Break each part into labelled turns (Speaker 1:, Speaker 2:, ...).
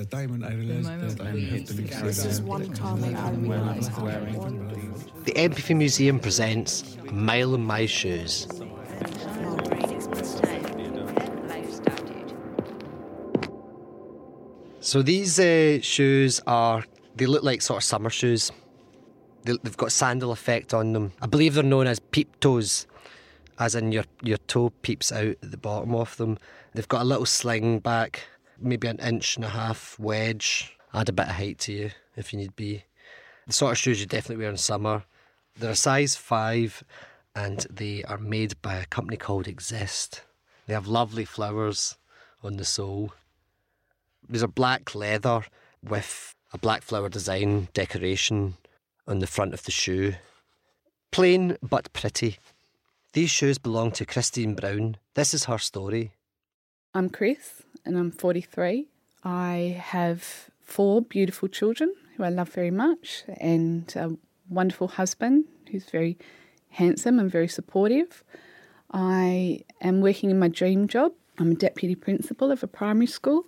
Speaker 1: the time when I realized that I have to leave
Speaker 2: This is one time I realised
Speaker 3: The Empathy Museum presents A Mile in My Shoes. So these uh, shoes are, they look like sort of summer shoes. They, they've got sandal effect on them. I believe they're known as peep toes, as in your, your toe peeps out at the bottom of them. They've got a little sling back, maybe an inch and a half wedge. Add a bit of height to you if you need be. The sort of shoes you definitely wear in summer. They're a size 5 and they are made by a company called Exist. They have lovely flowers on the sole. These are black leather with a black flower design decoration on the front of the shoe. Plain but pretty. These shoes belong to Christine Brown. This is her story.
Speaker 4: I'm Chris and I'm 43. I have four beautiful children who I love very much and a wonderful husband who's very handsome and very supportive. I am working in my dream job. I'm a deputy principal of a primary school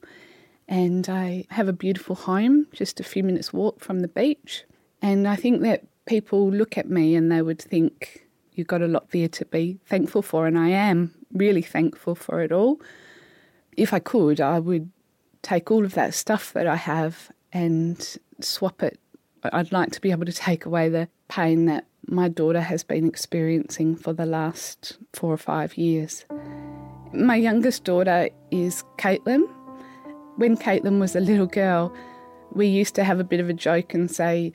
Speaker 4: and I have a beautiful home just a few minutes walk from the beach. And I think that people look at me and they would think you've got a lot there to be thankful for and I am really thankful for it all. If I could, I would take all of that stuff that I have and swap it. I'd like to be able to take away the pain that my daughter has been experiencing for the last four or five years. My youngest daughter is Caitlin. When Caitlin was a little girl, we used to have a bit of a joke and say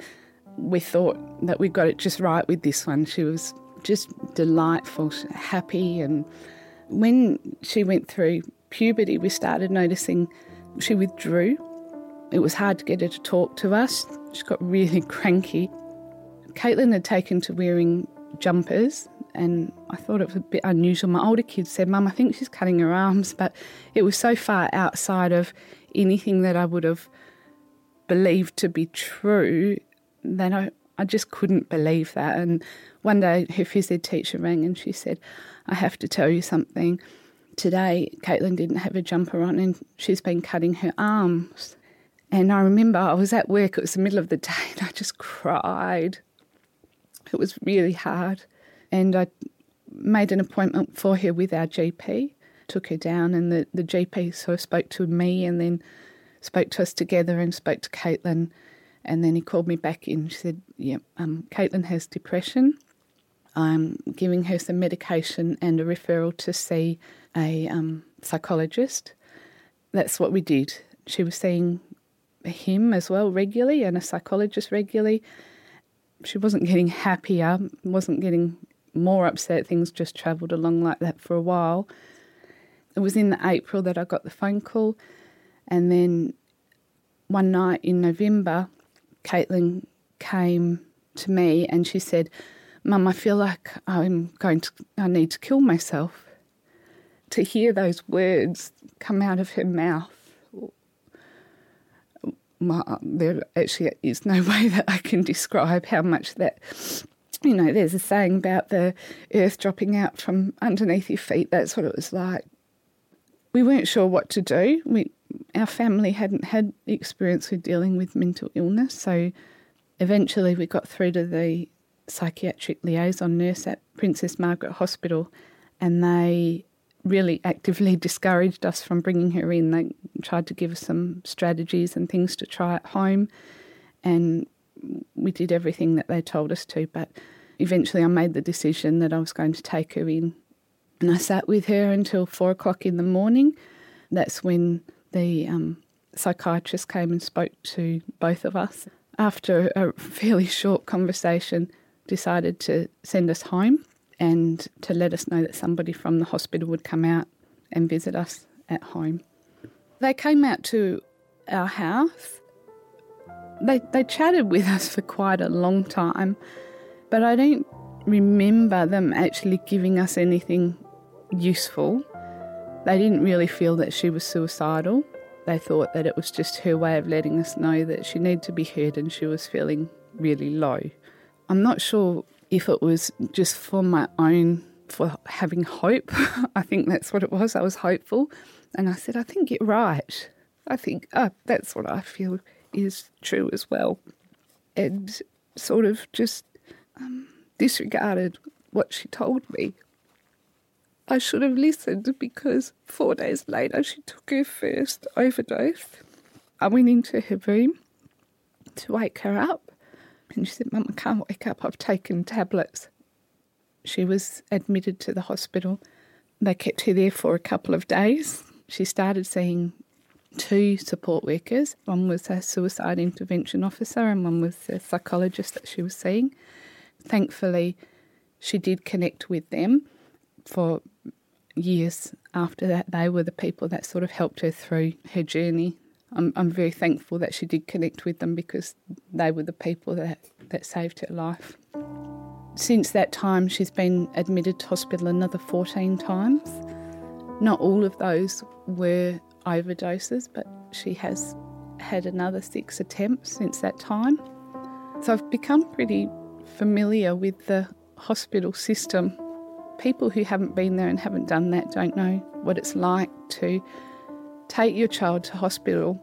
Speaker 4: we thought that we got it just right with this one. She was just delightful, happy, and when she went through puberty, we started noticing she withdrew. It was hard to get her to talk to us. She got really cranky. Caitlin had taken to wearing jumpers, and I thought it was a bit unusual. My older kids said, Mum, I think she's cutting her arms, but it was so far outside of anything that I would have believed to be true that I, I just couldn't believe that. And one day her phys ed teacher rang and she said, I have to tell you something. Today, Caitlin didn't have a jumper on and she's been cutting her arms. And I remember I was at work, it was the middle of the day, and I just cried. It was really hard. And I made an appointment for her with our GP, took her down, and the, the GP sort of spoke to me and then spoke to us together and spoke to Caitlin. And then he called me back in. She said, Yeah, um, Caitlin has depression. I'm giving her some medication and a referral to see a um, psychologist. That's what we did. She was seeing him as well regularly and a psychologist regularly. She wasn't getting happier, wasn't getting more upset. Things just travelled along like that for a while. It was in the April that I got the phone call, and then one night in November, Caitlin came to me and she said, Mum, I feel like I'm going to, I need to kill myself. To hear those words come out of her mouth, my, there actually is no way that I can describe how much that, you know, there's a saying about the earth dropping out from underneath your feet. That's what it was like. We weren't sure what to do. We, our family hadn't had experience with dealing with mental illness, so eventually we got through to the psychiatric liaison nurse at Princess Margaret Hospital, and they really actively discouraged us from bringing her in. They tried to give us some strategies and things to try at home, and we did everything that they told us to. But eventually, I made the decision that I was going to take her in, and I sat with her until four o'clock in the morning. That's when the um, psychiatrist came and spoke to both of us. After a fairly short conversation, decided to send us home and to let us know that somebody from the hospital would come out and visit us at home. They came out to our house. They, they chatted with us for quite a long time, but I don't remember them actually giving us anything useful. They didn't really feel that she was suicidal. They thought that it was just her way of letting us know that she needed to be heard and she was feeling really low. I'm not sure if it was just for my own, for having hope. I think that's what it was. I was hopeful. And I said, I think you're right. I think uh, that's what I feel is true as well. And sort of just um, disregarded what she told me. I should have listened because four days later she took her first overdose. I went into her room to wake her up and she said, Mum, I can't wake up, I've taken tablets. She was admitted to the hospital. They kept her there for a couple of days. She started seeing two support workers. One was a suicide intervention officer, and one was a psychologist that she was seeing. Thankfully, she did connect with them for years after that. They were the people that sort of helped her through her journey. I'm, I'm very thankful that she did connect with them because they were the people that, that saved her life. Since that time, she's been admitted to hospital another 14 times. Not all of those were overdoses, but she has had another six attempts since that time. So I've become pretty familiar with the hospital system. People who haven't been there and haven't done that don't know what it's like to take your child to hospital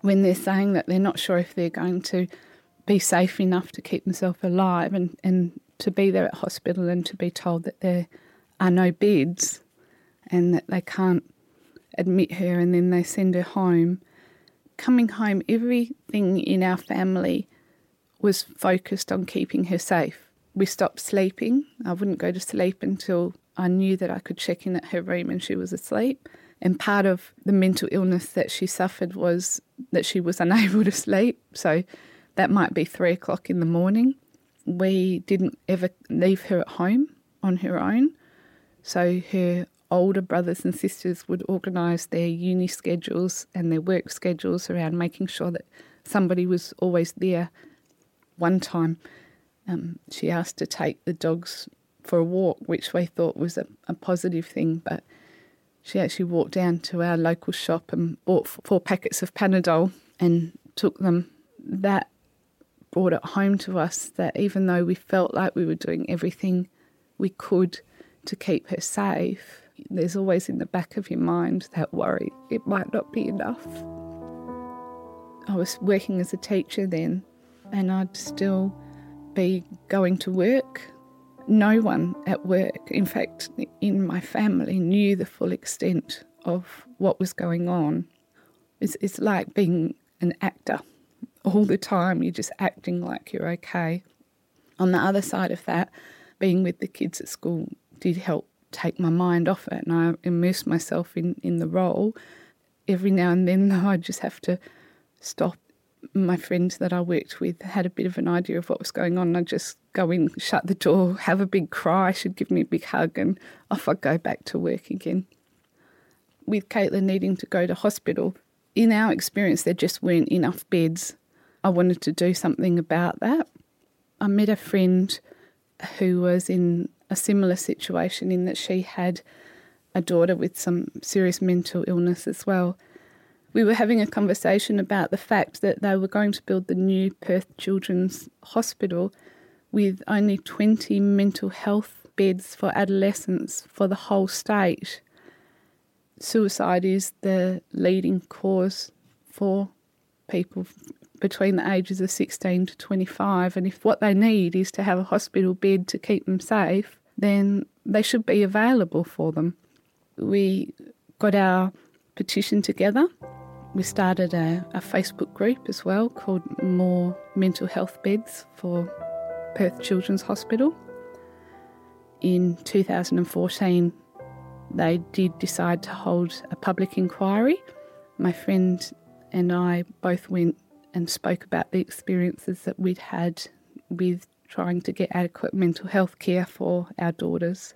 Speaker 4: when they're saying that they're not sure if they're going to be safe enough to keep themselves alive and, and to be there at hospital and to be told that there are no beds and that they can't admit her and then they send her home. Coming home, everything in our family was focused on keeping her safe we stopped sleeping. I wouldn't go to sleep until I knew that I could check in at her room and she was asleep. And part of the mental illness that she suffered was that she was unable to sleep. So that might be three o'clock in the morning. We didn't ever leave her at home on her own. So her older brothers and sisters would organise their uni schedules and their work schedules around making sure that somebody was always there. One time, um, she asked to take the dogs for a walk, which we thought was a, a positive thing, but she actually walked down to our local shop and bought four packets of Panadol and took them. That brought it home to us that even though we felt like we were doing everything we could to keep her safe, there's always in the back of your mind that worry it might not be enough. I was working as a teacher then, and I'd still be going to work. No one at work, in fact, in my family, knew the full extent of what was going on. It's, it's like being an actor all the time, you're just acting like you're okay. On the other side of that, being with the kids at school did help take my mind off it, and I immersed myself in, in the role. Every now and then, though, I just have to stop my friends that I worked with had a bit of an idea of what was going on. I'd just go in, shut the door, have a big cry. She'd give me a big hug, and off I'd go back to work again. With Caitlin needing to go to hospital, in our experience, there just weren't enough beds. I wanted to do something about that. I met a friend who was in a similar situation in that she had a daughter with some serious mental illness as well we were having a conversation about the fact that they were going to build the new Perth Children's Hospital with only 20 mental health beds for adolescents for the whole state. Suicide is the leading cause for people between the ages of 16 to 25, and if what they need is to have a hospital bed to keep them safe, then they should be available for them. We got our petition together we started a, a, Facebook group as well called More Mental Health Beds for Perth Children's Hospital. In 2014, they did decide to hold a public inquiry. My friend and I both went and spoke about the experiences that we'd had with trying to get adequate mental health care for our daughters.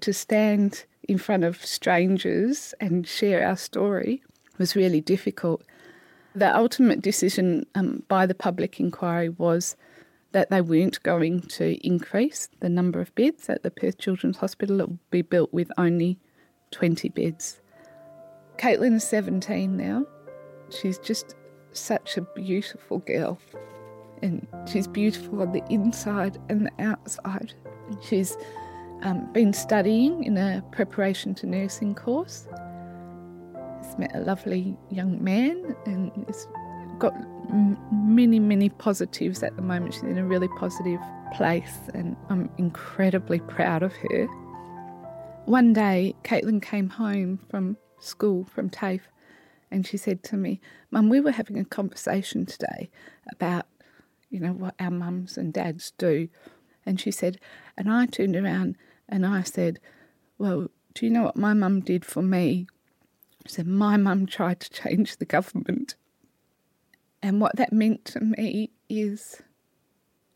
Speaker 4: To stand in front of strangers and share our story was really difficult. The ultimate decision um, by the public inquiry was that they weren't going to increase the number of beds at the Perth Children's Hospital. It would be built with only 20 beds. Caitlin is 17 now. She's just such a beautiful girl. And she's beautiful on the inside and the outside. She's um, been studying in a preparation to nursing course met a lovely young man and it's got many, many positives at the moment. She's in a really positive place, and I'm incredibly proud of her. One day, Caitlin came home from school from TAFE and she said to me, Mum, we were having a conversation today about, you know, what our mums and dads do. And she said, and I turned around and I said, Well, do you know what my mum did for me? She said, My mum tried to change the government. And what that meant to me is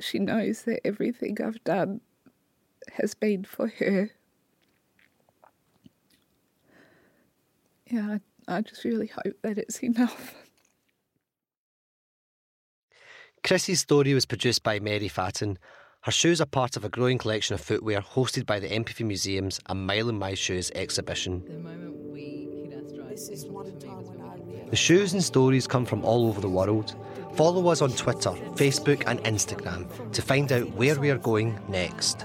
Speaker 4: she knows that everything I've done has been for her. Yeah, I, I just really hope that it's enough.
Speaker 3: Chrissy's story was produced by Meri Fatin. Her shoes are part of a growing collection of footwear hosted by the Empathy Museum's A Mile in My Shoes exhibition. The shoes and stories come from all over the world. Follow us on Twitter, Facebook, and Instagram to find out where we are going next.